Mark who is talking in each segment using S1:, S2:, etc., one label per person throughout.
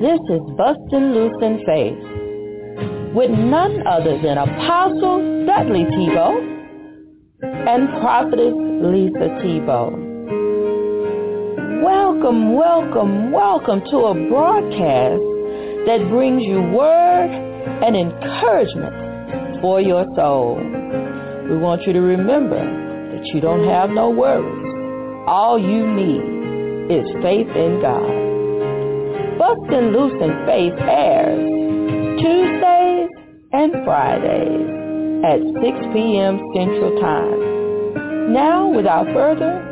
S1: This is Bustin' Loose in Faith with none other than Apostle Dudley Thibeaux and Prophetess Lisa Thibeaux. Welcome, welcome, welcome to a broadcast that brings you word and encouragement for your soul. We want you to remember that you don't have no worries. All you need is faith in God. Bustin' Loose in Faith airs Tuesdays and Fridays at 6 p.m. Central Time. Now, without further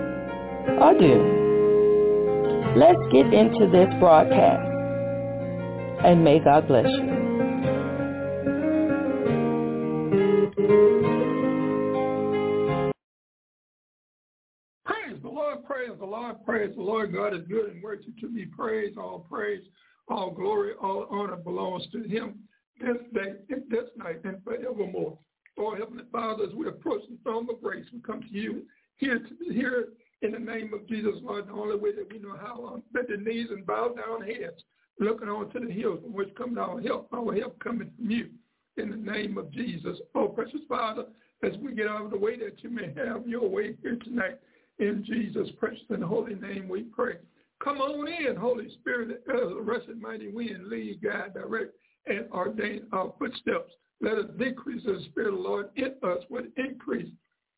S1: ado, let's get into this broadcast. And may God bless you.
S2: Praise the Lord. God is good and worthy to be praised. All praise, all glory, all honor belongs to him this day, this night, and forevermore. Oh, Heavenly Father, as we approach the throne of grace, we come to you here, to, here in the name of Jesus, Lord, the only way that we know how, on bend the knees and bow down heads, looking on to the hills from which comes our help, our help coming from you in the name of Jesus. Oh, precious Father, as we get out of the way that you may have your way here tonight. In Jesus' precious and holy name we pray. Come on in, Holy Spirit, uh, a rusted mighty wind, lead, guide, direct, and ordain our footsteps. Let us decrease as the Spirit of the Lord in us would increase.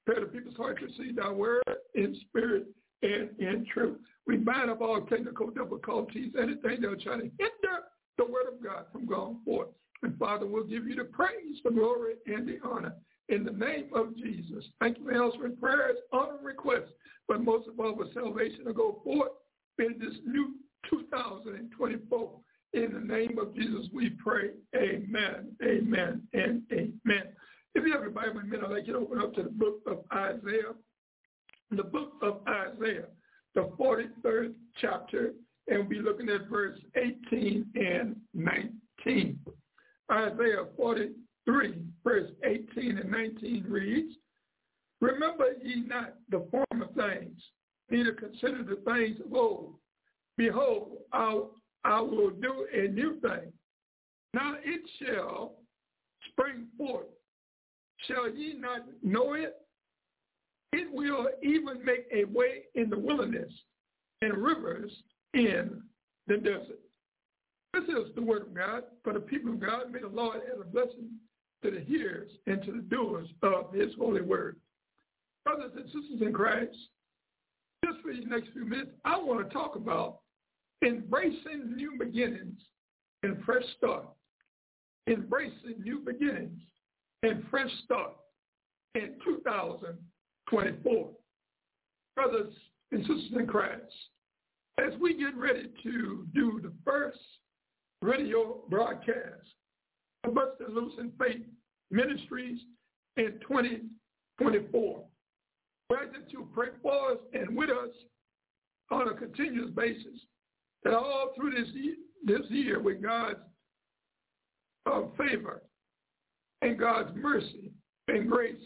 S2: Prepare the people's heart to see thy word in spirit and in truth. We bind up all technical difficulties, anything that will try to hinder the word of God from going forth. And Father, we'll give you the praise, the glory, and the honor in the name of Jesus. Thank you for answering prayers, honor, requests, but most of all for salvation to go forth in this new 2024. In the name of Jesus, we pray. Amen, amen, and amen. If you have your Bible in I'd like you to open up to the book of Isaiah. The book of Isaiah, the 43rd chapter, and we'll be looking at verse 18 and 19. Isaiah 43, verse 18 and 19 reads, Remember ye not the former things, neither consider the things of old. Behold, I, I will do a new thing. Now it shall spring forth. Shall ye not know it? It will even make a way in the wilderness and rivers in the desert. This is the word of God for the people of God. May the Lord add a blessing to the hearers and to the doers of his holy word. Brothers and sisters in Christ, just for these next few minutes, I want to talk about embracing new beginnings and fresh start. Embracing new beginnings and fresh start in 2024. Brothers and sisters in Christ, as we get ready to do the first radio broadcast of Bustin' Loose in Faith Ministries in 2024, that you pray for us and with us on a continuous basis. That all through this year, this year with God's uh, favor and God's mercy and grace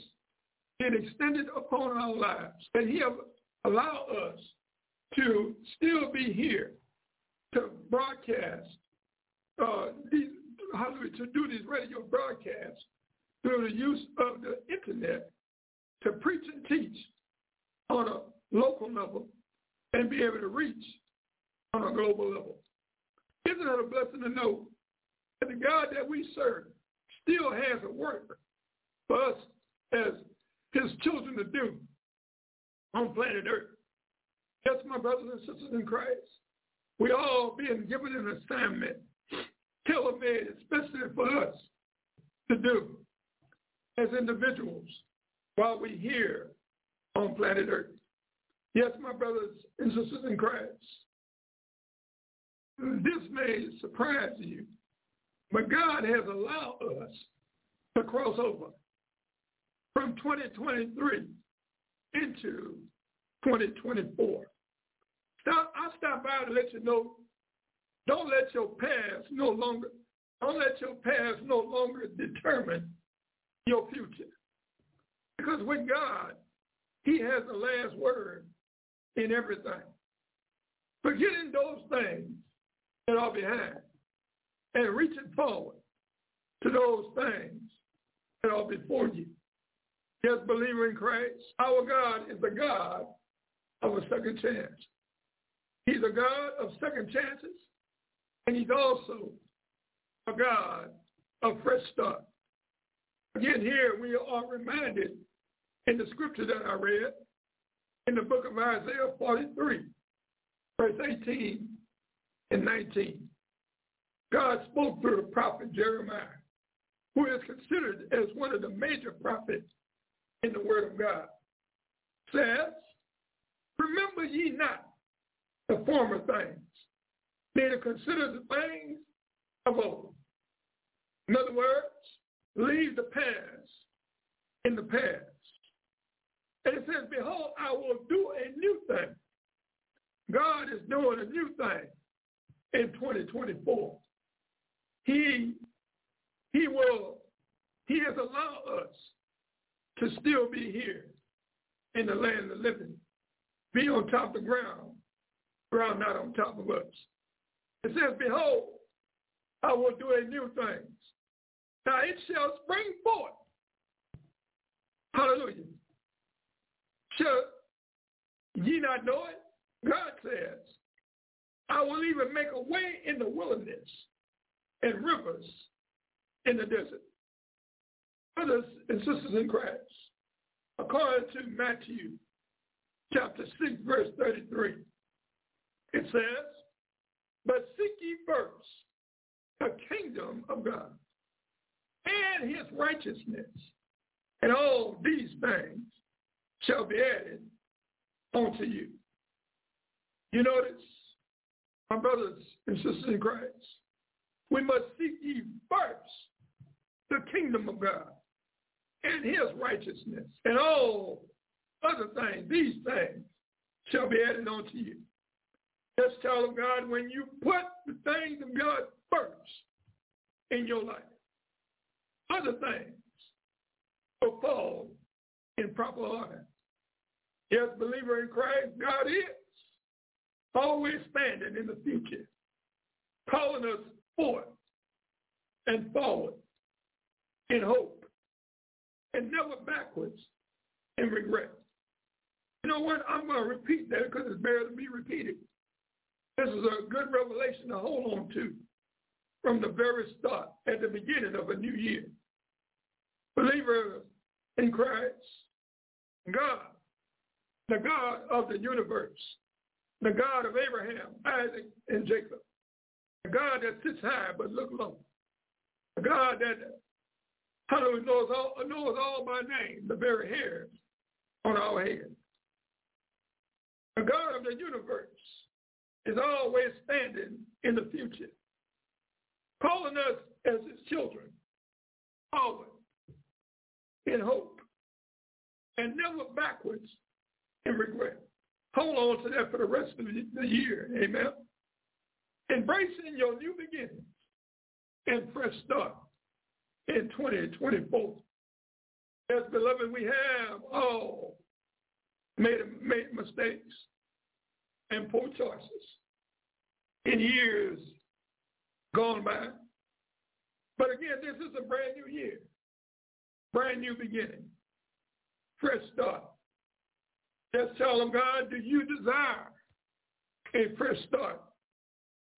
S2: being extended upon our lives, that he have allowed us to still be here to broadcast, uh, these, hallelujah, to do these radio broadcasts through the use of the internet to preach and teach on a local level and be able to reach on a global level. Isn't it a blessing to know that the God that we serve still has a work for us as his children to do on planet Earth? Yes, my brothers and sisters in Christ, we all being given an assignment, tailor-made especially for us to do as individuals while we're here on planet Earth. Yes, my brothers and sisters in Christ, this may surprise you, but God has allowed us to cross over from 2023 into 2024. Stop, I stop by to let you know, don't let your past no longer, don't let your past no longer determine your future. Because with God, he has the last word in everything. Forgetting those things that are behind and reaching forward to those things that are before you. Yes, believer in Christ, our God is the God of a second chance. He's a God of second chances, and he's also a God of fresh start. Again, here we are reminded in the scripture that I read in the book of Isaiah 43, verse 18 and 19. God spoke through the prophet Jeremiah, who is considered as one of the major prophets in the word of God, says, Remember ye not the former things, neither consider the things of old. In other words, leave the past in the past. And it says, Behold, I will do a new thing. God is doing a new thing in 2024. He, he will, he has allowed us to still be here in the land of the living, be on top of the ground, ground not on top of us. It says, Behold, I will do a new thing. Now it shall spring forth. Hallelujah. Shall ye not know it? God says, I will even make a way in the wilderness and rivers in the desert. Brothers and sisters in Christ, according to Matthew chapter 6, verse 33, it says, But seek ye first the kingdom of God and his righteousness, and all these things shall be added unto you. You notice, my brothers and sisters in Christ, we must seek ye first the kingdom of God and his righteousness and all other things, these things shall be added unto you. Just tell them, God, when you put the things of God first in your life, other things will fall in proper order. Yes, believer in Christ, God is always standing in the future, calling us forth and forward in hope and never backwards in regret. You know what? I'm going to repeat that because it's better to be repeated. This is a good revelation to hold on to from the very start, at the beginning of a new year. Believers in Christ, God, the God of the universe, the God of Abraham, Isaac, and Jacob, the God that sits high but look low, the God that hallelujah, knows all, knows all by name, the very hairs on our head. The God of the universe is always standing in the future, calling us as his children forward in hope and never backwards in regret. Hold on to that for the rest of the year. Amen. Embracing your new beginnings and fresh start in 2024. As beloved, we have all made, made mistakes and poor choices in years gone by. But again, this is a brand new year, brand new beginning, fresh start. Just tell them, God, do you desire a fresh start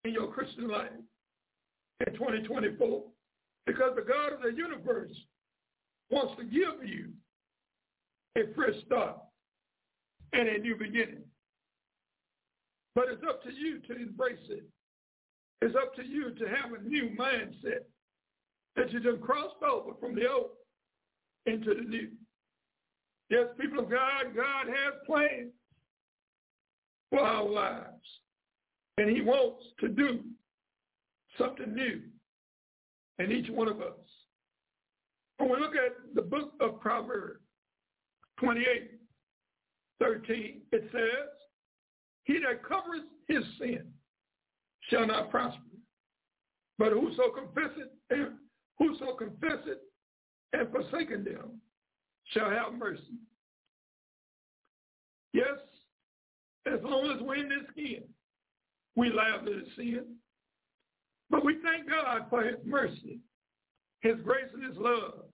S2: in your Christian life in 2024? Because the God of the universe wants to give you a fresh start and a new beginning. But it's up to you to embrace it. It's up to you to have a new mindset that you just crossed over from the old into the new. Yes, people of God, God has plans for our lives. And he wants to do something new in each one of us. When we look at the book of Proverbs 28, 13, it says, he that covers his sin shall not prosper. But whoso confesseth and whoso confesseth and forsaken them shall have mercy. Yes, as long as we're in this skin, we liable to sin. But we thank God for his mercy, his grace and his love,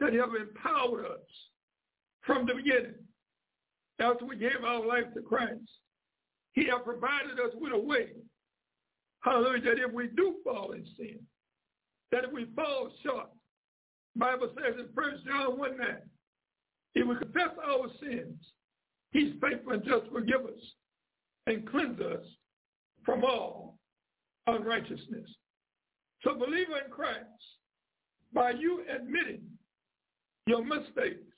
S2: that he has empowered us from the beginning. After we gave our life to Christ, he has provided us with a way, hallelujah, that if we do fall in sin, that if we fall short, Bible says in 1 John 1 9, if we confess our sins, he's faithful and just forgive us and cleanse us from all unrighteousness. So believer in Christ, by you admitting your mistakes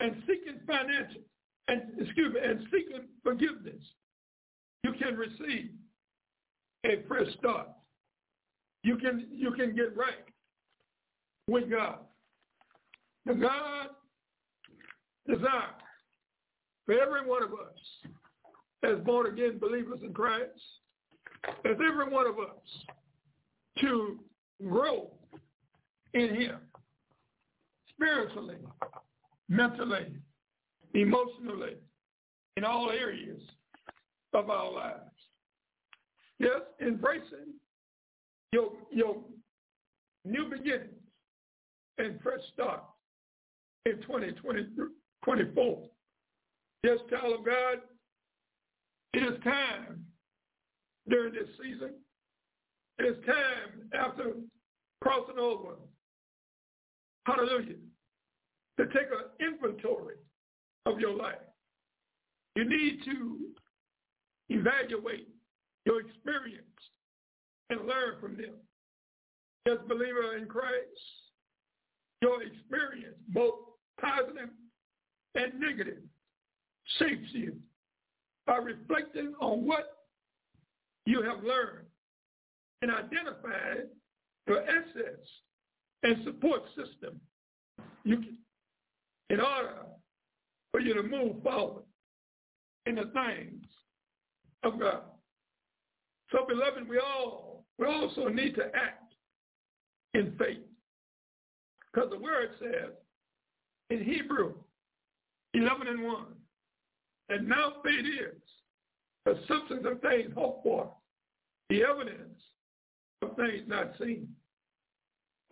S2: and seeking financial and excuse me and seeking forgiveness, you can receive a fresh start. You can you can get right with God. The God desire for every one of us as born again believers in Christ, as every one of us to grow in him spiritually, mentally, emotionally, in all areas of our lives. Yes, embracing your, your new beginnings and fresh start in 2024. Yes, child of God, it is time during this season. It is time after crossing over, hallelujah, to take an inventory of your life. You need to evaluate your experience and learn from them. As believer in Christ, your experience, both positive and negative, shapes you by reflecting on what you have learned and identified your assets and support system you can, in order for you to move forward in the things of God. So beloved, we all we also need to act in faith. Because the word says in Hebrew 11 and 1, and now faith is the substance of things hoped for, the evidence of things not seen.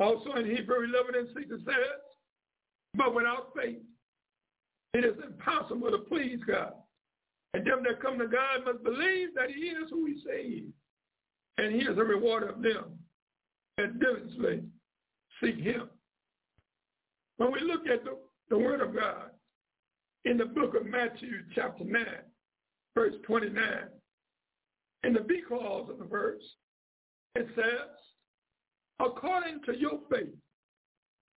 S2: Also in Hebrew 11 and 6 it says, but without faith, it is impossible to please God. And them that come to God must believe that he is who he says, and he is a reward of them that diligently seek him. When we look at the, the word of God, in the book of Matthew chapter 9, verse 29. In the B clause of the verse, it says, according to your faith,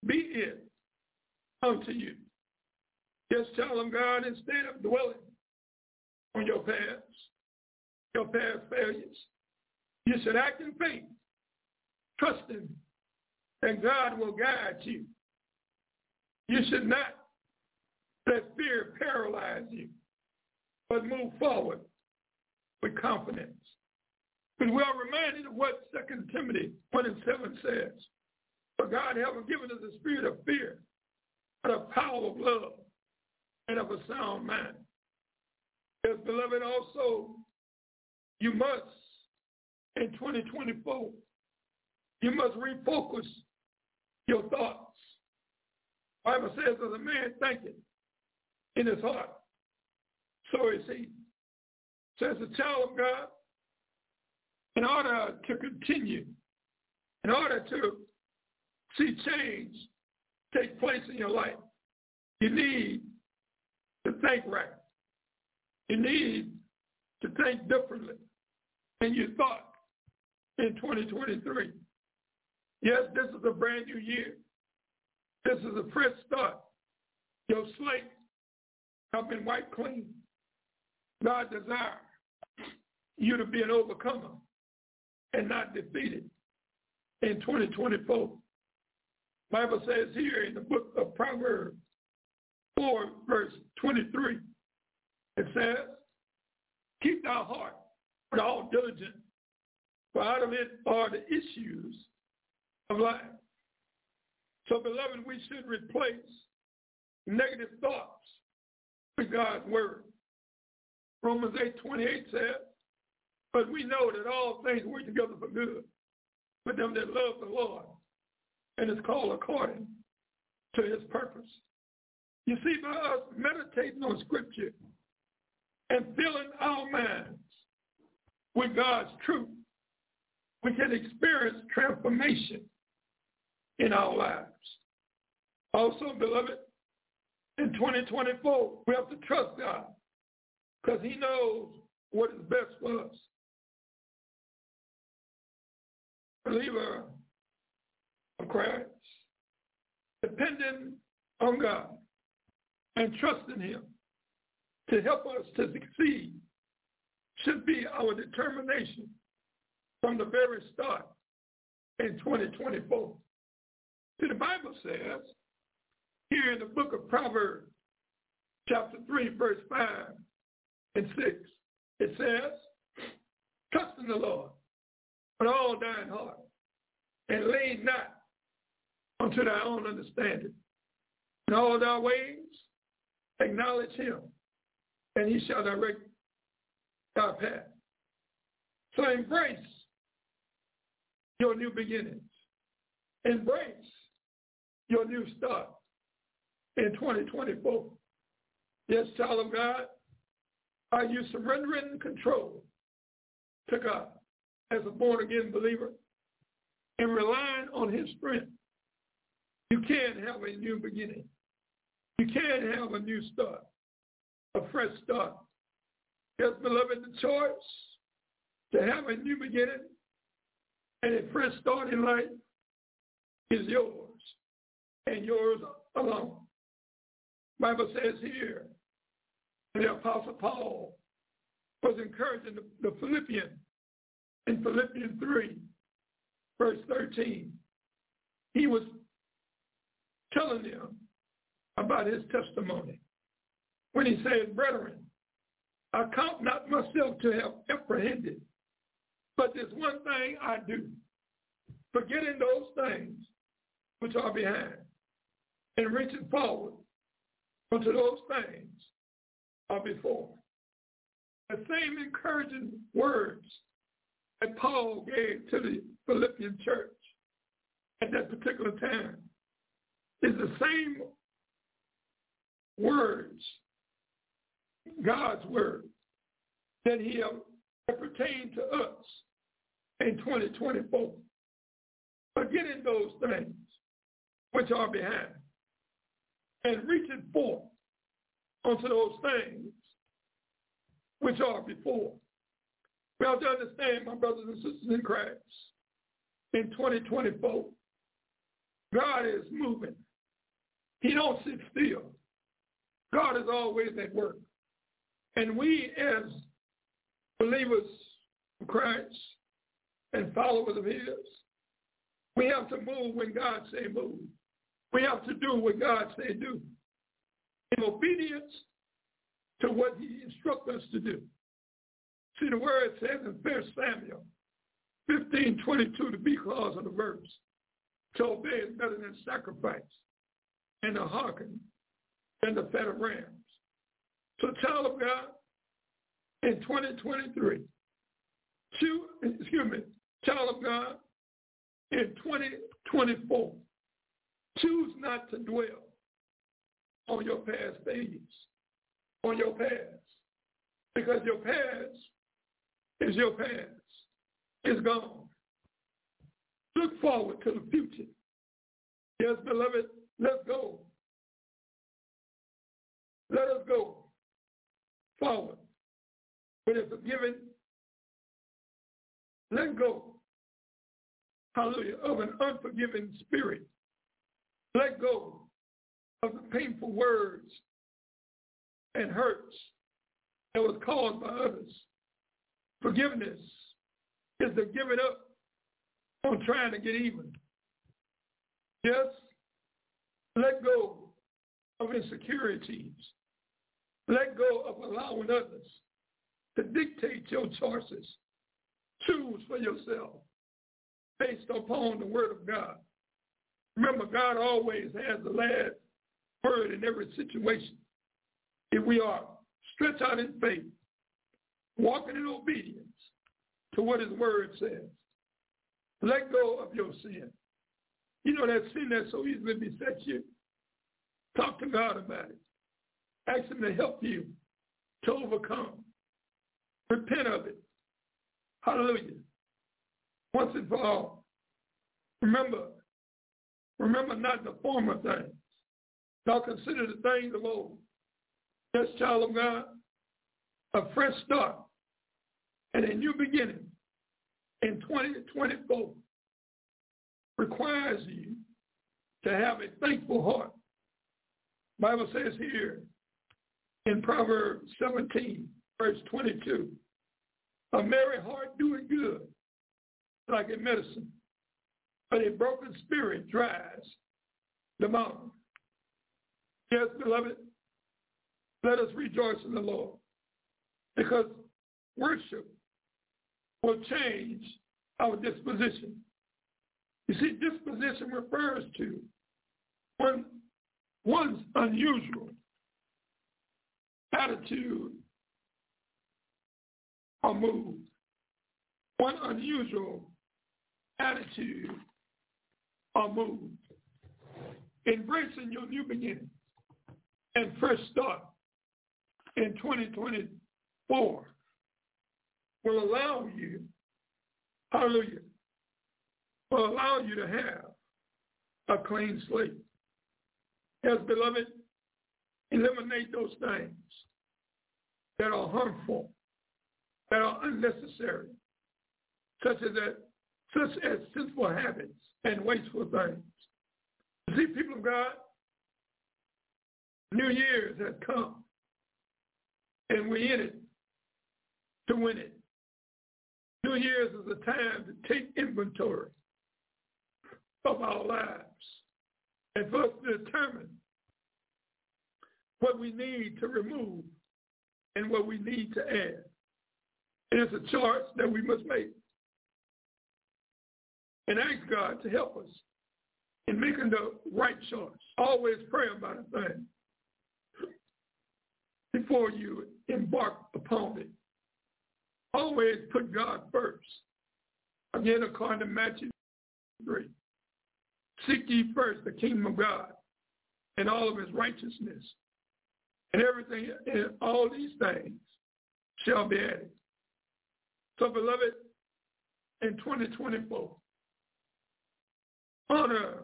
S2: be it unto you. Just tell them, God, instead of dwelling on your past, your past failures, you should act in faith, trusting that God will guide you. You should not let fear paralyze you, but move forward with confidence. Because we are reminded of what 2 Timothy 1 and 7 says. For God haven't given us a spirit of fear, but a power of love and of a sound mind. Yes, beloved, also, you must, in 2024, you must refocus your thoughts. Bible says, as a man thinketh in his heart. So is he. So as a child of God, in order to continue, in order to see change take place in your life, you need to think right. You need to think differently than you thought in 2023. Yes, this is a brand new year. This is a fresh start. Your slate have been wiped clean. God desires you to be an overcomer and not defeated in 2024. Bible says here in the book of Proverbs 4, verse 23, it says, keep thy heart with all diligence, for out of it are the issues of life. So, beloved, we should replace negative thoughts with God's word. Romans 8, 28 says, but we know that all things work together for good for them that love the Lord and is called according to his purpose. You see, by us meditating on scripture and filling our minds with God's truth, we can experience transformation in our lives. Also, beloved, in 2024, we have to trust God because he knows what is best for us. Believer of Christ, depending on God and trusting him to help us to succeed should be our determination from the very start in 2024. See, the Bible says here in the book of Proverbs, chapter 3, verse 5 and 6, it says, trust in the Lord with all thine heart and lean not unto thy own understanding. In all thy ways acknowledge him, and he shall direct thy path. So embrace your new beginnings. Embrace your new start in 2024. Yes, child of God, are you surrendering control to God as a born-again believer and relying on his strength? You can have a new beginning. You can have a new start, a fresh start. Yes, beloved, the choice to have a new beginning and a fresh start in life is yours and yours alone. Bible says here, the Apostle Paul was encouraging the, the Philippians in Philippians 3, verse 13. He was telling them about his testimony when he said, Brethren, I count not myself to have apprehended, but there's one thing I do, forgetting those things which are behind and reaching forward unto those things are before. The same encouraging words that Paul gave to the Philippian church at that particular time is the same words, God's word, that he pertained to us in 2024. Forgetting those things which are behind and reaching forth unto those things which are before. We have to understand, my brothers and sisters in Christ, in 2024, God is moving. He don't sit still. God is always at work. And we as believers of Christ and followers of his, we have to move when God say move. We have to do what God say do. In obedience to what he instructs us to do. See, the word says in 1 Samuel 15, 22, the B clause of the verse, to obey is better than sacrifice, and to hearken than the fat of rams. So child of God, in 2023, choose, excuse me, child of God, in 2024, choose not to dwell on your past failures, on your past, because your past is your past. It's gone. Look forward to the future. Yes, beloved, let's go. Let us go forward with a forgiven, Let go, hallelujah, of an unforgiving spirit. Let go of the painful words and hurts that was caused by others. Forgiveness is the giving up on trying to get even. Yes, let go of insecurities. Let go of allowing others to dictate your choices. Choose for yourself based upon the word of God. Remember, God always has the last word in every situation. If we are stretched out in faith, walking in obedience to what his word says. Let go of your sin. You know that sin that so easily besets you? Talk to God about it. Ask him to help you to overcome. Repent of it. Hallelujah. Once and for all. Remember, remember not the former things. Now consider the things of old. Yes, child of God, a fresh start and a new beginning in 2024 requires you to have a thankful heart. Bible says here in Proverbs 17, verse 22, a merry heart doing good like a medicine, but a broken spirit dries the mountain. Yes, beloved, let us rejoice in the Lord because worship will change our disposition. You see, disposition refers to one, one's unusual attitude or mood, one unusual attitude or mood, embracing your new beginning and fresh start in 2024 will allow you, hallelujah, will allow you to have a clean slate. Yes, beloved, eliminate those things that are harmful, that are unnecessary, such as that, such as sinful habits and wasteful things. See, people of God, New Year's has come, and we're in it to win it. New Year's is a time to take inventory of our lives and for us to determine what we need to remove and what we need to add. It is a choice that we must make. And ask God to help us in making the right choice. Always pray about a thing before you embark upon it. Always put God first. Again, according to Matthew 3. Seek ye first the kingdom of God and all of his righteousness. And everything, and all these things shall be added. So, beloved, in 2024, honor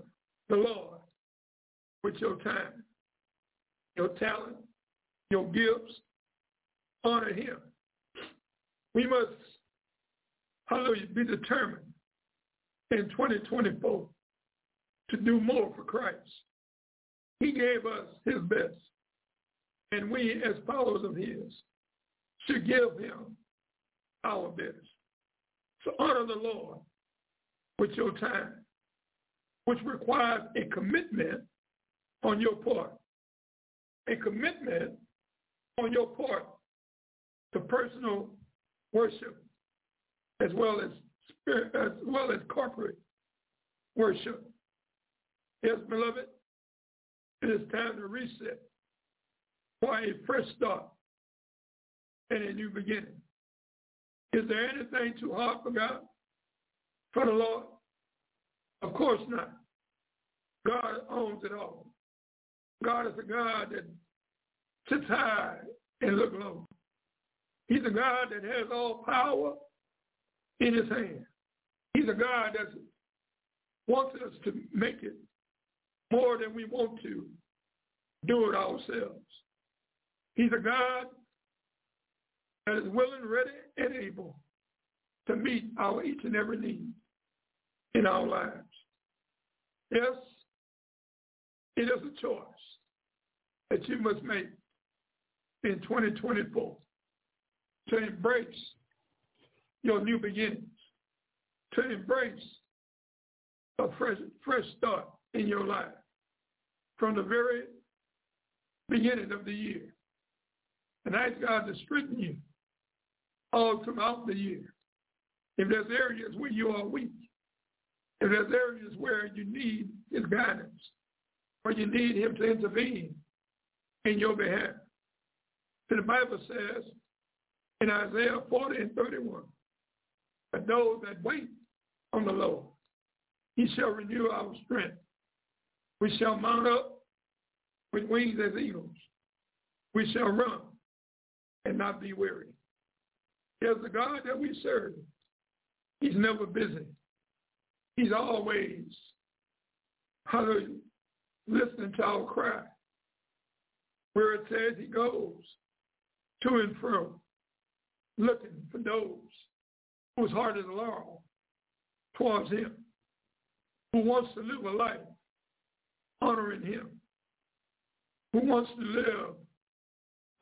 S2: the Lord with your time, your talent, your gifts. Honor him we must, hallelujah, be determined in 2024 to do more for Christ. He gave us his best. And we, as followers of his, should give him our best. So honor the Lord with your time, which requires a commitment on your part. A commitment on your part to personal worship as well as spirit, as well as corporate worship. Yes, beloved, it is time to reset for a fresh start and a new beginning. Is there anything too hard for God, for the Lord? Of course not. God owns it all. God is a God that sits high and look low. He's a God that has all power in his hand. He's a God that wants us to make it more than we want to do it ourselves. He's a God that is willing, ready, and able to meet our each and every need in our lives. Yes, it is a choice that you must make in 2024 to embrace your new beginnings, to embrace a fresh, fresh start in your life from the very beginning of the year. And ask God to strengthen you all throughout the year. If there's areas where you are weak, if there's areas where you need his guidance, or you need him to intervene in your behalf. And the Bible says in Isaiah 40 and 31. But those that wait on the Lord. He shall renew our strength. We shall mount up with wings as eagles. We shall run and not be weary. There's the God that we serve. He's never busy. He's always, hallelujah, listening to our cry. Where it says he goes to and fro, looking for those whose heart is loyal towards him, who wants to live a life honoring him, who wants to live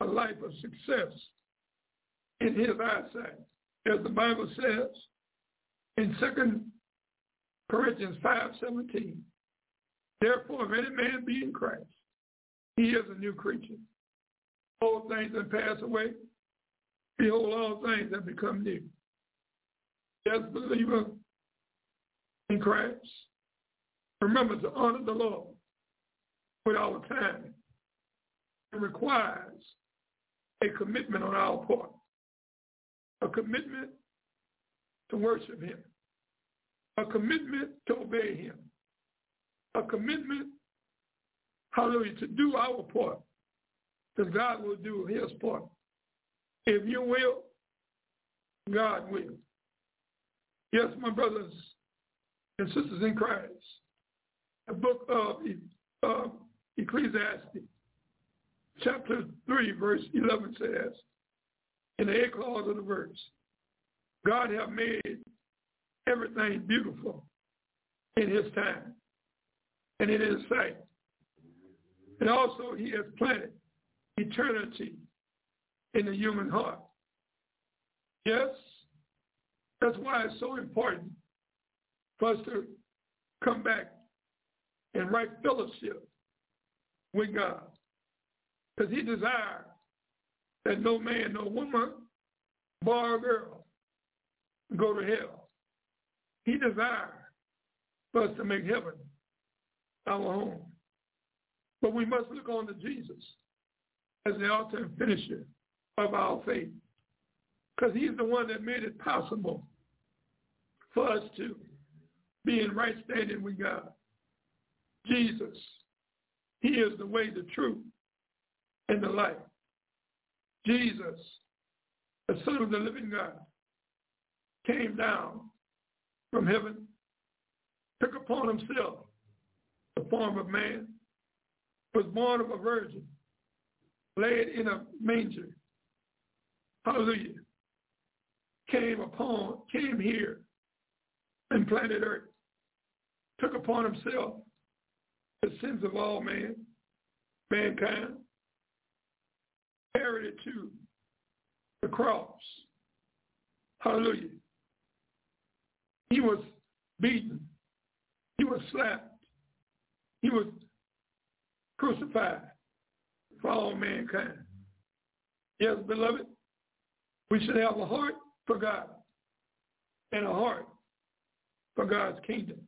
S2: a life of success in his eyesight. As the Bible says in 2 Corinthians 5.17, Therefore, if any man be in Christ, he is a new creature. All things that pass away. Behold, all things have become new. As believer in Christ, remember to honor the Lord with our time. It requires a commitment on our part, a commitment to worship him, a commitment to obey him, a commitment, hallelujah, to do our part, because God will do his part. If you will, God will. Yes, my brothers and sisters in Christ, the book of Ecclesiastes, chapter 3, verse 11 says, in the eighth clause of the verse, God have made everything beautiful in his time and in his sight. And also he has planted eternity in the human heart. Yes, that's why it's so important for us to come back and right fellowship with God. Because he desires that no man, no woman, boy or girl go to hell. He desires for us to make heaven our home. But we must look on to Jesus as the author and finisher of our faith. Because he's the one that made it possible for us to be in right standing with God. Jesus, he is the way, the truth, and the life. Jesus, the Son of the living God, came down from heaven, took upon himself the form of man, was born of a virgin, laid in a manger. Hallelujah. Came upon, came here and planet earth, took upon himself the sins of all man, mankind, carried it to the cross. Hallelujah. He was beaten. He was slapped. He was crucified for all mankind. Yes, beloved, we should have a heart for God and a heart for God's kingdom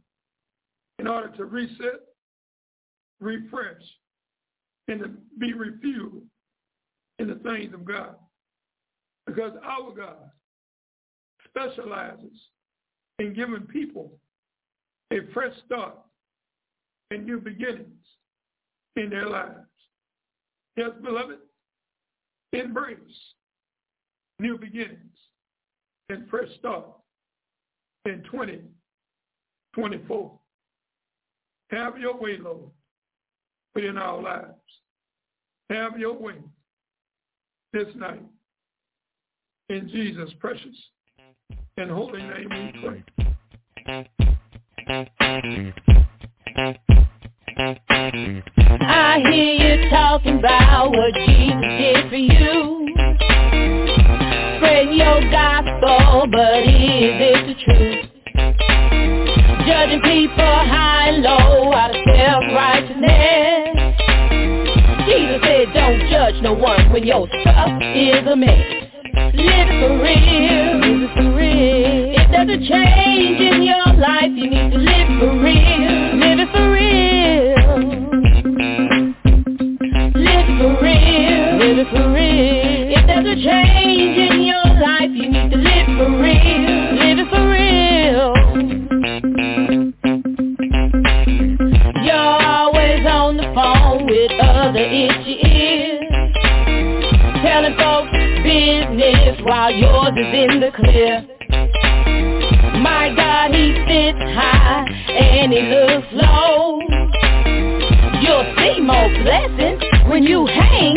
S2: in order to reset, refresh, and to be refueled in the things of God. Because our God specializes in giving people a fresh start and new beginnings in their lives. Yes, beloved, embrace new beginnings and fresh start in 2024. Have your way, Lord, within our lives. Have your way this night. In Jesus' precious and holy name we pray.
S1: I hear you talking about what Jesus did for you. Spread your gospel, but is it the truth? Judging people high and low out of self-righteousness. Jesus said don't judge no one when your stuff is a mess. Live for real, live for real. Change in your life, you need to live for real, live it for real. for real. If there's a change in your life, you need to live for real. Live it for real. You're always on the phone with other itchy ears. Telling folks business while yours is in the clear. My God, he sits high and he looks low. You'll see more blessings when you hang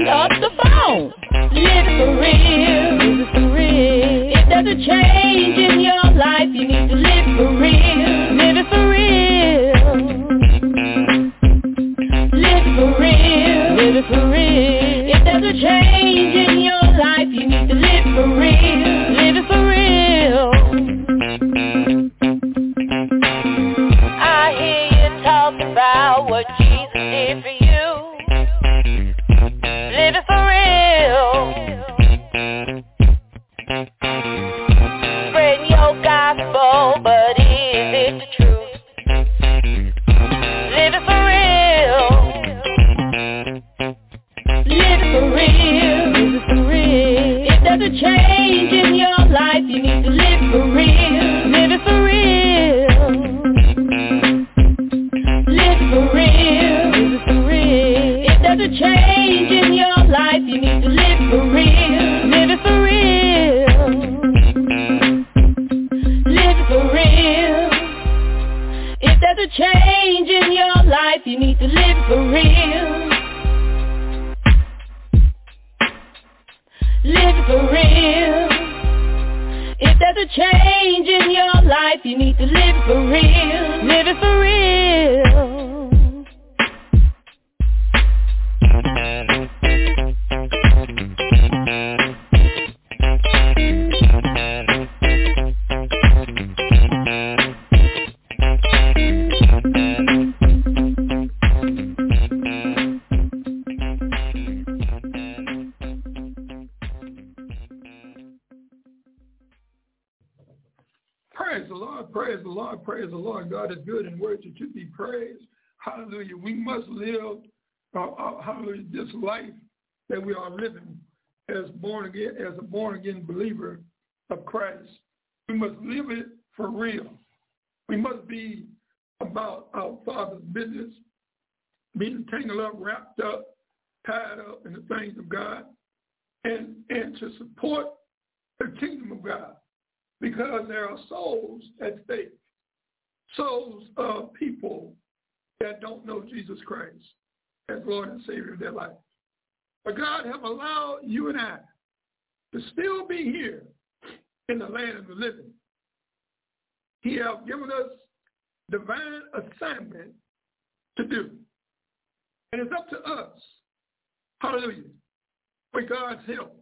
S2: Hallelujah. We must live, uh, uh, hallelujah, this life that we are living as born again, as a born again believer of Christ. We must live it for real. We must be about our Father's business, being tangled up, wrapped up, tied up in the things of God, and and to support the kingdom of God because there are souls at stake, souls of people that don't know Jesus Christ as Lord and Savior of their life. But God have allowed you and I to still be here in the land of the living. He have given us divine assignment to do. And it's up to us, hallelujah, with God's help,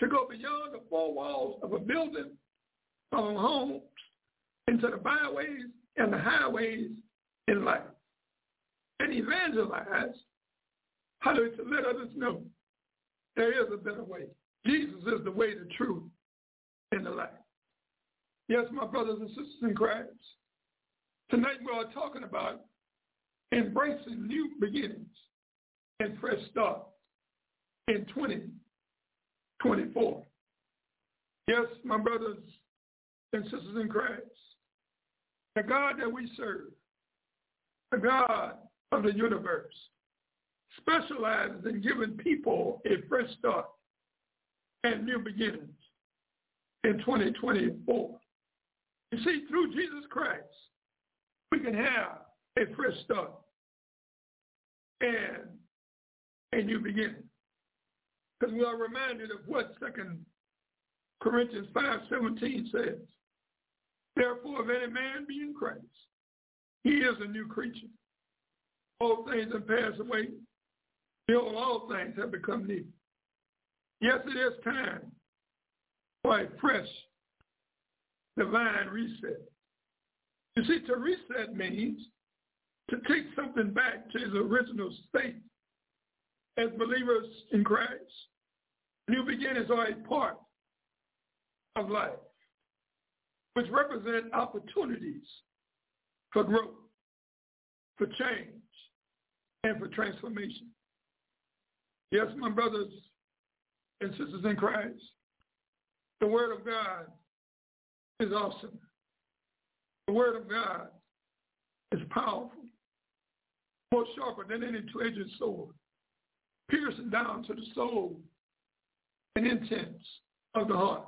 S2: to go beyond the four walls of a building from homes into the byways and the highways in life and evangelize how to let others know there is a better way. Jesus is the way, the truth, and the life. Yes, my brothers and sisters in Christ, tonight we are talking about embracing new beginnings and fresh start in 2024. Yes, my brothers and sisters in Christ. The God that we serve, the God of the universe, specializes in giving people a fresh start and new beginnings in 2024. You see, through Jesus Christ, we can have a fresh start and a new beginning. Because we are reminded of what Second Corinthians 5.17 says. Therefore, if any man be in Christ, he is a new creature. All things have passed away. Behold, all things have become new. Yes, it is time for a fresh divine reset. You see, to reset means to take something back to its original state. As believers in Christ, new beginnings are a part of life, which represent opportunities for growth, for change, and for transformation. Yes, my brothers and sisters in Christ, the Word of God is awesome. The Word of God is powerful, more sharper than any two-edged sword. piercing down to the soul and intents of the heart.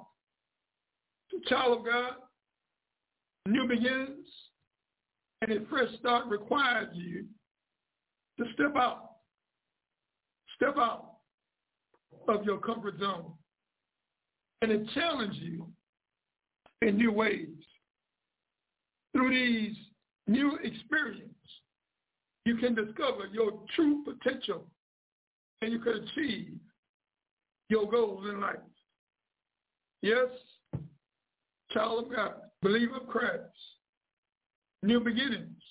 S2: The child of God, new beginnings, and a fresh start requires you to step out. Step out of your comfort zone. And it challenges you in new ways. Through these new experiences, you can discover your true potential and you can achieve your goals in life. Yes, child of God, believer of Christ, new beginnings,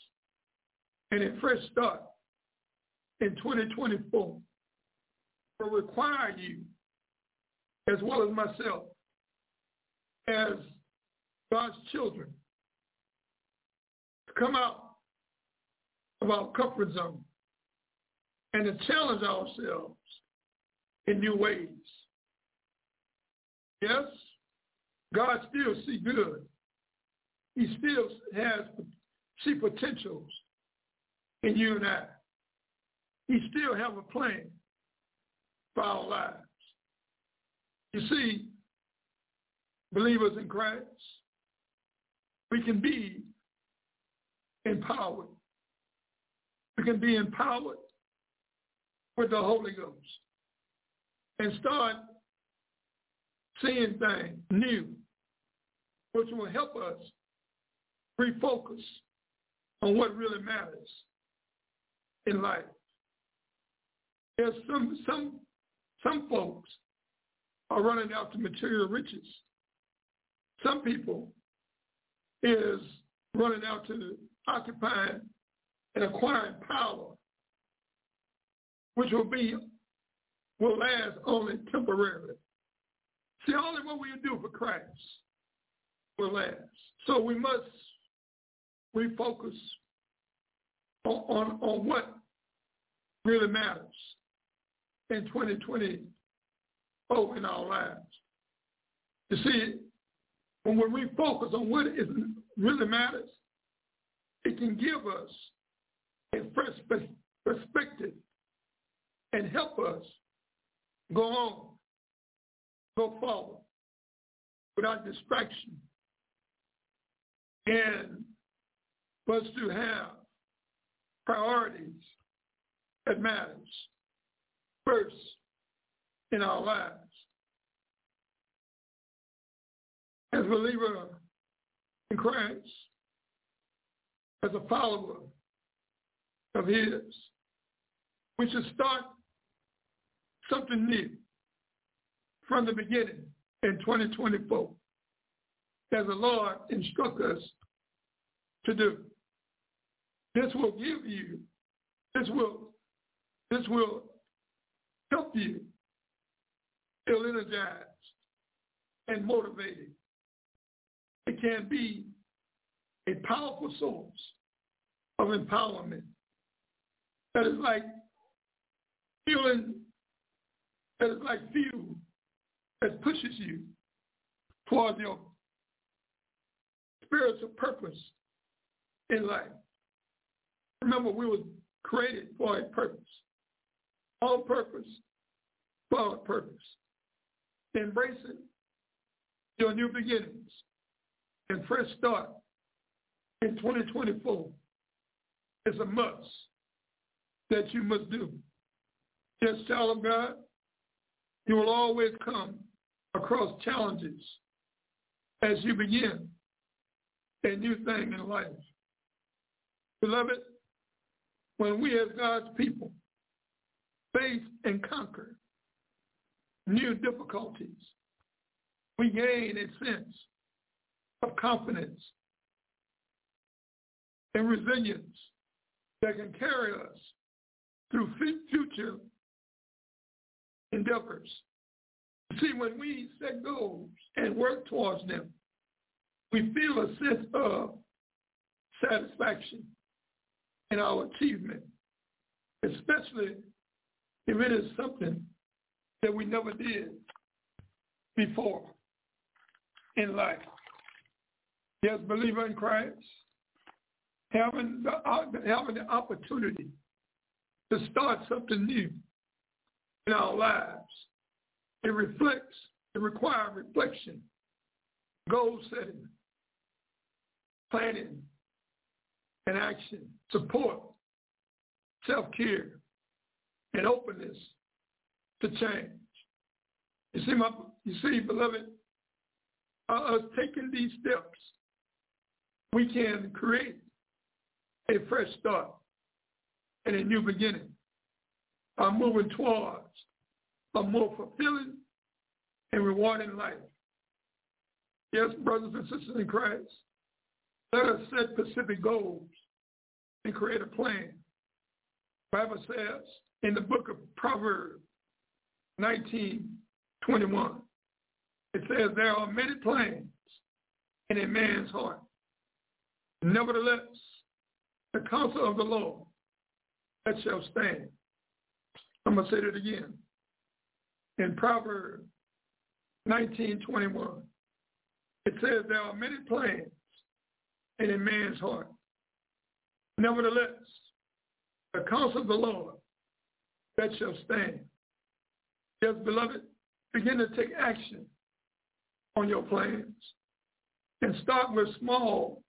S2: and a fresh start in 2024 will require you, as well as myself, as God's children, to come out of our comfort zone and to challenge ourselves in new ways. Yes, God still see good. He still has see potentials in you and I. He still have a plan for our lives. You see, believers in Christ, we can be empowered. We can be empowered with the Holy Ghost and start seeing things new, which will help us refocus on what really matters in life. There's some some some folks are running after material riches. Some people is running out to occupying and acquiring power, which will be will last only temporarily. See, only what we do for Christ will last. So we must refocus on, on, on what really matters in 2020 oh, in our lives. You see, when we refocus on what is, really matters, it can give us a fresh perspective and help us go on, go forward without distraction. And for us to have priorities that matters first in our lives. As a believer in Christ, as a follower of his, we should start something new from the beginning in 2024 as the Lord instructs us to do. This will give you, this will, this will help you feel energized and motivated. It can be a powerful source of empowerment that is like feeling, that is like fuel that pushes you towards your spiritual purpose in life. Remember, we were created for a purpose. On purpose, for a purpose. Embracing your new beginnings and fresh start in 2024 is a must that you must do. Yes, child of God, you will always come across challenges as you begin a new thing in life. Beloved, when we as God's people face and conquer new difficulties, we gain a sense of confidence and resilience that can carry us through future endeavors. See, when we set goals and work towards them, we feel a sense of satisfaction in our achievement, especially if it is something that we never did before in life. Yes, believer in Christ, having the, having the opportunity to start something new in our lives. It reflects, it requires reflection, goal setting, planning, and action, support, self-care, and openness to change. You see, my, you see, beloved, uh, us taking these steps, we can create a fresh start and a new beginning. I'm moving towards a more fulfilling and rewarding life. Yes, brothers and sisters in Christ, let us set specific goals and create a plan. The Bible says in the book of Proverbs 19, 21, it says there are many plans in a man's heart. Nevertheless, the counsel of the Lord that shall stand. I'm going to say that again. In Proverbs 19:21, it says there are many plans in a man's heart. Nevertheless, the counsel of the Lord that shall stand. Yes, beloved, begin to take action on your plans and start with small,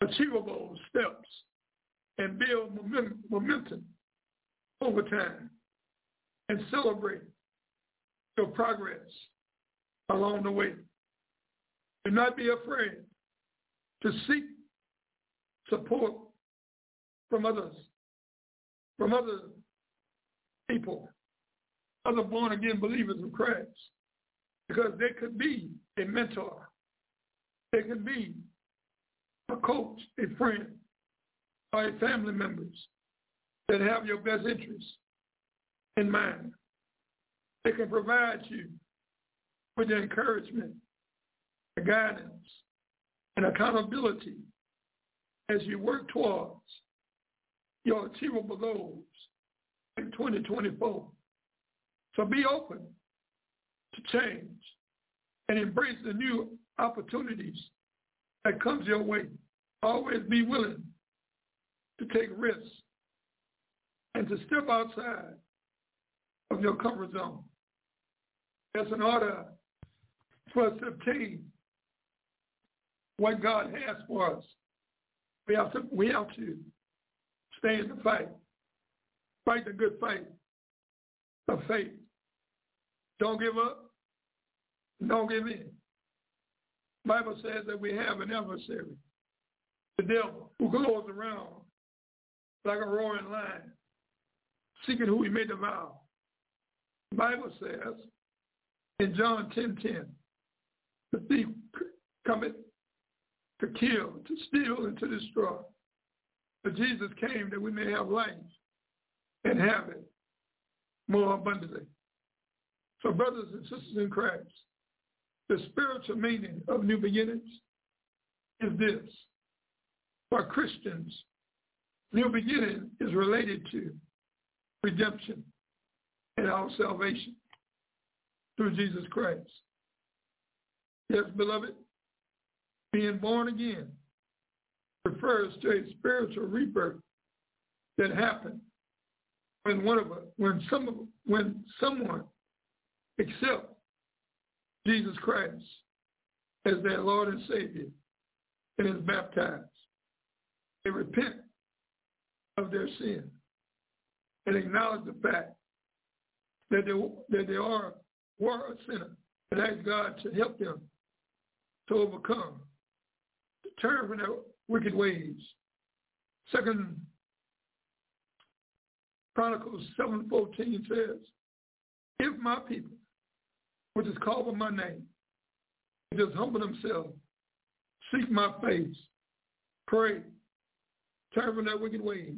S2: achievable steps and build momentum over time and celebrate your progress along the way. Do not be afraid to seek support from others, from other people, other born-again believers of Christ, because they could be a mentor. They could be a coach, a friend, or a family members that have your best interests in mind. They can provide you with the encouragement, the guidance, and accountability as you work towards your achievable goals in 2024. So be open to change and embrace the new opportunities that comes your way. Always be willing to take risks and to step outside of your comfort zone. That's an order for us to obtain what God has for us. We have to, we have to stay in the fight. Fight the good fight of faith. Don't give up. Don't give in. Bible says that we have an adversary, the devil, who goes around like a roaring lion, seeking who he may devour. Bible says in John 10, 10, the thief cometh to kill, to steal, and to destroy. But Jesus came that we may have life and have it more abundantly. So brothers and sisters in Christ, the spiritual meaning of new beginnings is this. For Christians, new beginning is related to redemption and our salvation through Jesus Christ. Yes, beloved, being born again refers to a spiritual rebirth that happened when one of us, when some when someone accepts Jesus Christ as their Lord and Savior and is baptized. They repent of their sin and acknowledge the fact that they, that they are were a sinner and ask God to help them to overcome, to turn from their wicked ways. Second Chronicles 7.14 says, if my people, which is called by my name, just humble themselves, seek my face, pray, turn from their wicked ways,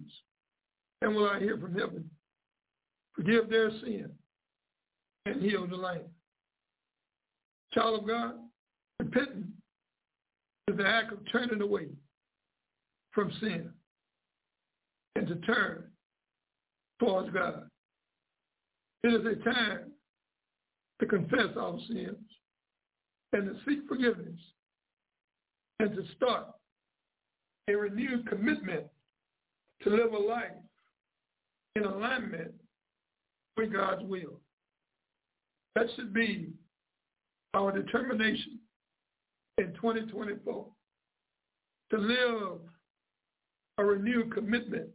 S2: and will I hear from heaven, forgive their sin, and heal the land. Child of God, repenting is the act of turning away from sin and to turn towards God. It is a time to confess our sins and to seek forgiveness and to start a renewed commitment to live a life in alignment with God's will. That should be our determination in 2024 to live a renewed commitment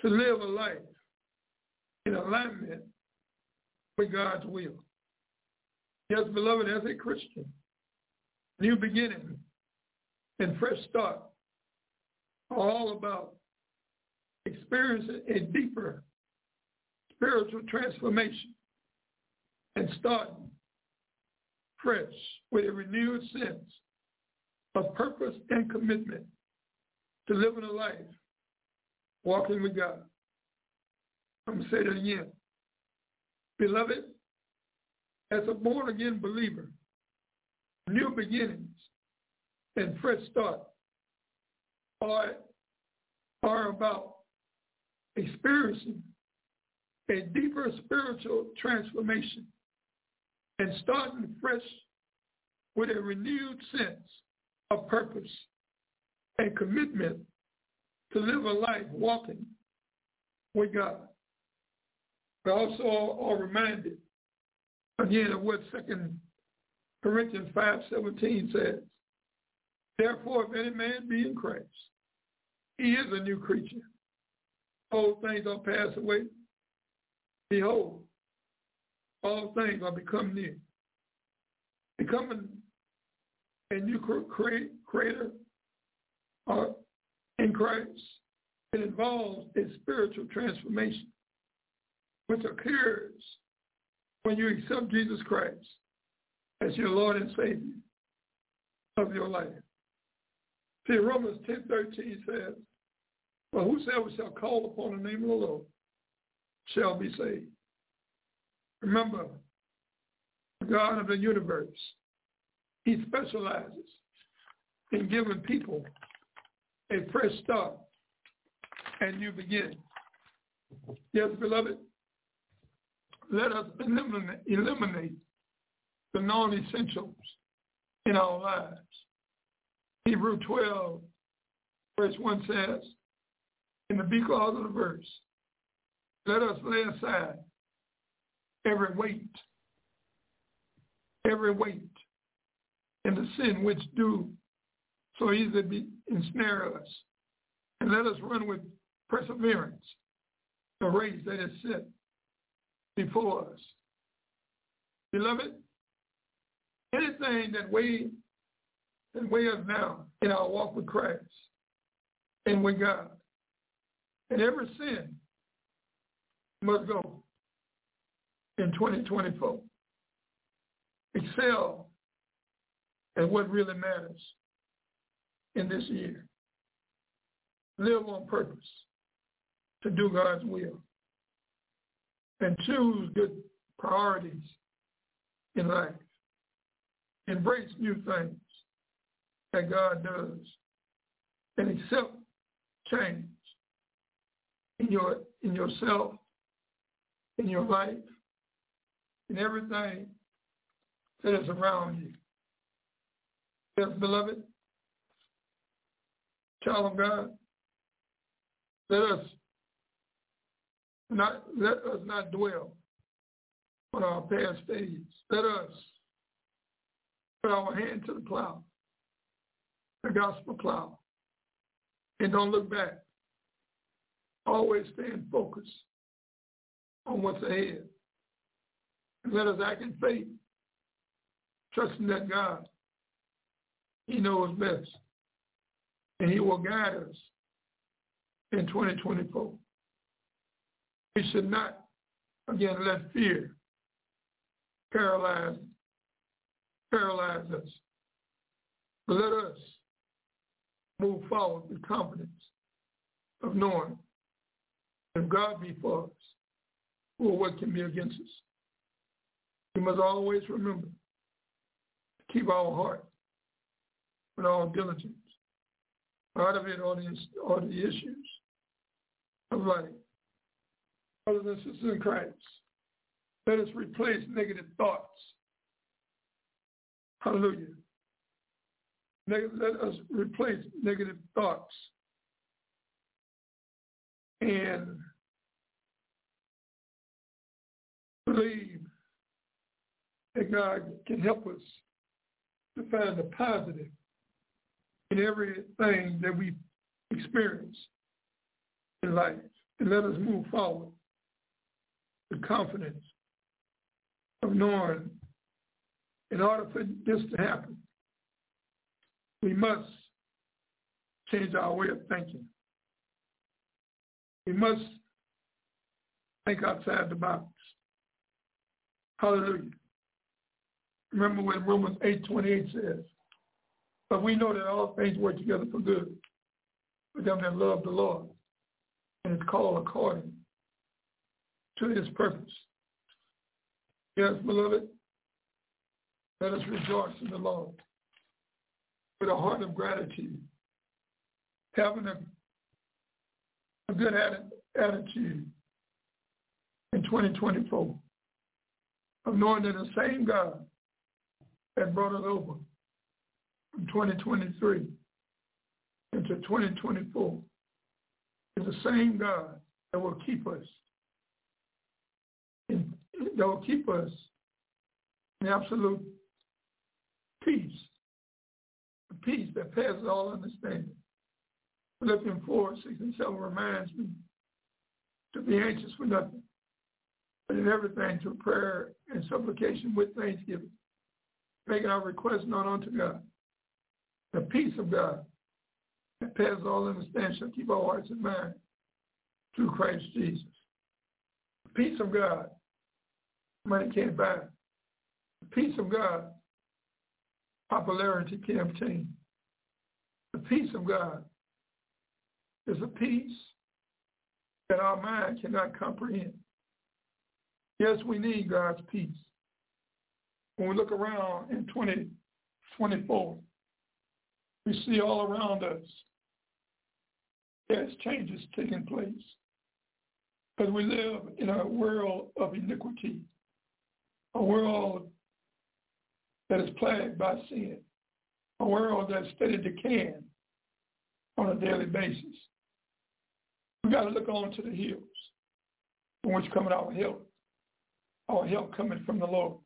S2: to live a life in alignment with God's will. Yes, beloved, as a Christian, new beginning and fresh start are all about experiencing a deeper spiritual transformation and starting fresh with a renewed sense of purpose and commitment to living a life walking with God. I'm going to say that again. Beloved, as a born-again believer, new beginnings and fresh start are, are about experiencing a deeper spiritual transformation and starting fresh with a renewed sense of purpose and commitment to live a life walking with God. We also are reminded again of what Second Corinthians 5.17 says. Therefore, if any man be in Christ, he is a new creature. Old things are passed away. Behold, all things are become new. Becoming a new creator uh, in Christ, it involves a spiritual transformation, which occurs when you accept Jesus Christ as your Lord and Savior of your life. See, Romans 10, 13 says, Well, whosoever shall call upon the name of the Lord shall be saved. Remember, the God of the universe, he specializes in giving people a fresh start and you begin. Yes, beloved, let us eliminate, eliminate the non-essentials in our lives. Hebrew 12, verse 1 says, in the because of the verse, let us lay aside every weight, every weight, and the sin which do so easily be, ensnare us. And let us run with perseverance the race that is set before us. Beloved, anything that we that weigh us down in our walk with Christ and with God, and every sin must go in 2024. Excel at what really matters in this year. Live on purpose to do God's will and choose good priorities in life. Embrace new things that God does and accept change in your in yourself, in your life, in everything that is around you. Yes, beloved, child of God, let us not let us not dwell on our past days. Let us put our hand to the plow, the gospel plow, and don't look back. Always stand focused on what's ahead. And let us act in faith, trusting that God, he knows best. And he will guide us in 2024. We should not, again, let fear paralyze, paralyze us. But let us move forward with confidence of knowing if God be for us, or what can be against us. We must always remember to keep our heart with all diligence. Out of it are the, are the issues of life brothers and sisters in Christ, let us replace negative thoughts. Hallelujah. Let us replace negative thoughts and believe that God can help us to find the positive in everything that we experience in life and let us move forward with confidence of knowing in order for this to happen, we must change our way of thinking. We must think outside the box. Hallelujah. Remember when Romans 8.28 says, but we know that all things work together for good for them that love the Lord and is called according to his purpose. Yes, beloved, let us rejoice in the Lord with a heart of gratitude, having a, a good attitude in 2024 of knowing that the same God that brought us over from 2023 into 2024 is the same God that will keep us in, that will keep us in absolute peace, a peace that passes all understanding. Philippians 4, 6 and 7 reminds me to be anxious for nothing, but in everything through prayer and supplication with thanksgiving, making our requests known unto God. The peace of God that passes all understanding shall keep our hearts and minds through Christ Jesus. The peace of God, money can't buy. The peace of God, popularity can't obtain. The peace of God is a peace that our mind cannot comprehend. Yes, we need God's peace. When we look around in 2024, we see all around us there's changes taking place. Because we live in a world of iniquity, a world that is plagued by sin, a world that's steady decaying on a daily basis. We've got to look on to the hills from which coming our help, our help coming from the Lord.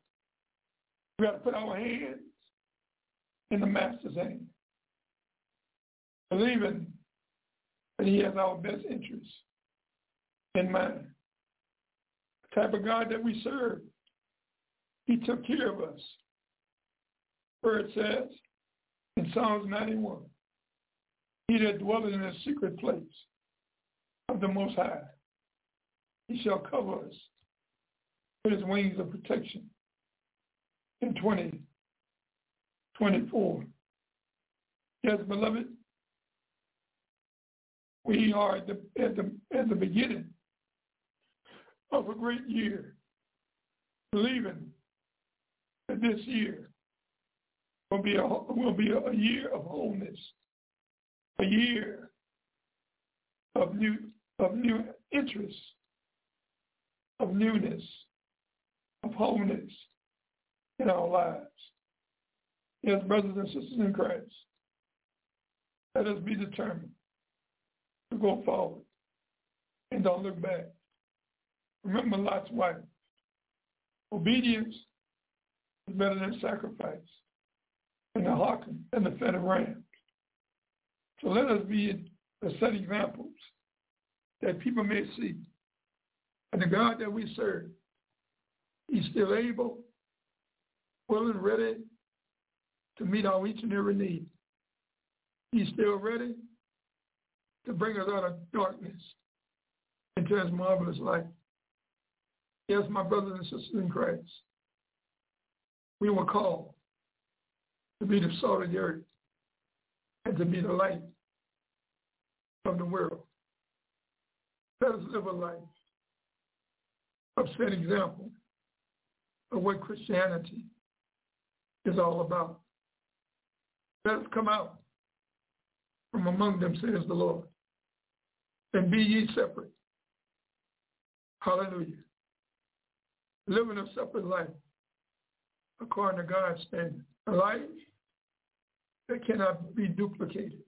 S2: We've got to put our hands in the Master's hand, believing that he has our best interests in mind. The type of God that we serve, he took care of us. Where it says in Psalms 91, he that dwelleth in the secret place of the Most High, he shall cover us with his wings of protection in 2024. Yes, beloved, we are at the, at the, at the beginning of a great year, believing that this year will be a, will be a year of wholeness, a year of new, of new interests, of newness, of wholeness in our lives. Yes, brothers and sisters in Christ, let us be determined go forward and don't look back. Remember Lot's wife. Obedience is better than sacrifice and the hearken and the fed of rams. So let us be the set examples that people may see. And the God that we serve, he's still able, willing, ready to meet our each and every need. He's still ready to bring us out of darkness into his marvelous light. Yes, my brothers and sisters in Christ, we were called to be the salt of the earth and to be the light of the world. Let us live a life of set example of what Christianity is all about. Let us come out from among them, says the Lord, and be ye separate. Hallelujah. Living a separate life according to God's standard. A life that cannot be duplicated.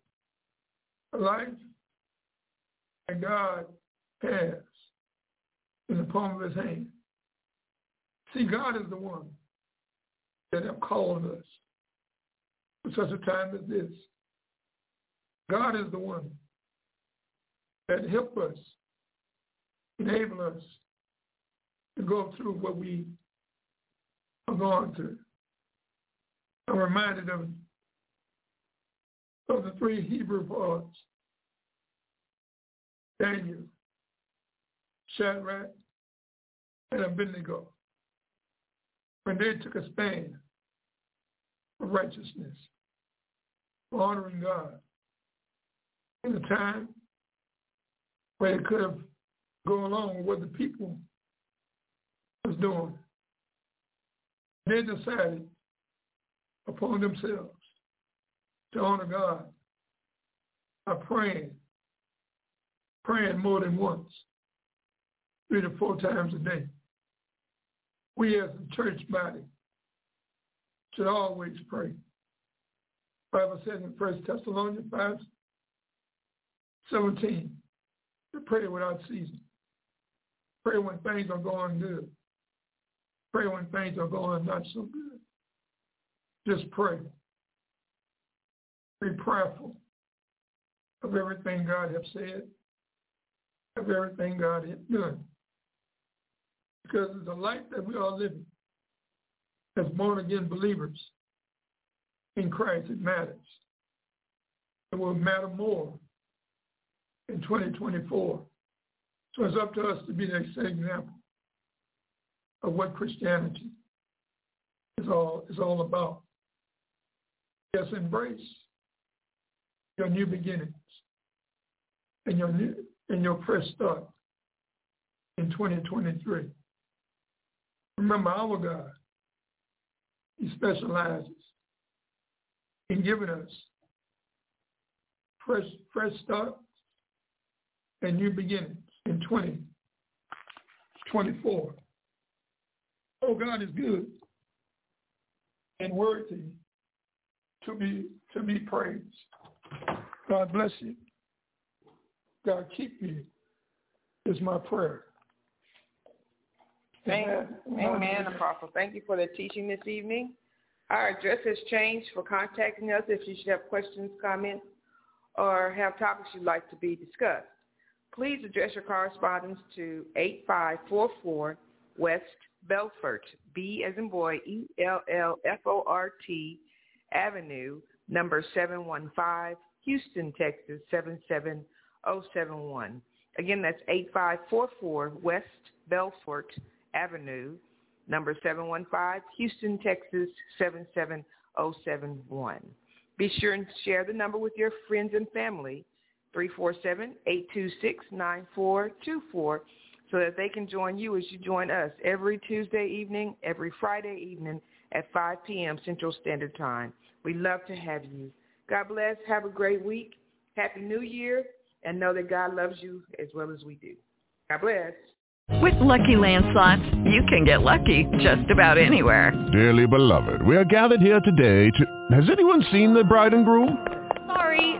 S2: A life that God has in the palm of his hand. See, God is the one that have called us for such a time as this. God is the one that help us, enable us to go through what we are going through. I'm reminded of, of the three Hebrew boys, Daniel, Shadrach, and Abednego, when they took a stand for righteousness, honoring God, in a time where it could have gone along with what the people was doing. They decided upon themselves to honor God by praying, praying more than once, three to four times a day. We as a church body should always pray. Bible says in First Thessalonians 5, 17, to pray without ceasing. Pray when things are going good. Pray when things are going not so good. Just pray. Be prayerful of everything God has said, of everything God has done. Because the life that we are living as born again believers in Christ, it matters. It will matter more in 2024. So it's up to us to be the example of what Christianity is all is all about. Yes, embrace your new beginnings and your new and your fresh start in 2023. Remember our God, He specializes in giving us fresh fresh start and new beginnings in 2024. Oh, God is good and worthy to be to be praised. God bless you. God keep you is my prayer.
S3: Amen. Amen, Apostle. Thank you for the teaching this evening. Our address has changed for contacting us if you should have questions, comments, or have topics you'd like to be discussed. Please address your correspondence to 8544 West Bellfort, B as in boy, E-L-L-F-O-R-T Avenue, number 715, Houston, Texas, 77071. Again, that's 8544 West Bellfort Avenue, number 715, Houston, Texas, 77071. Be sure and share the number with your friends and family, 347-826-9424 so that they can join you as you join us every Tuesday evening, every Friday evening at 5 p.m. Central Standard Time. We love to have you. God bless. Have a great week. Happy New Year. And know that God loves you as well as we do. God bless.
S4: With Lucky Land Slots, you can get lucky just about anywhere.
S5: Dearly beloved, we are gathered here today to... Has anyone seen the bride and groom?
S6: Sorry,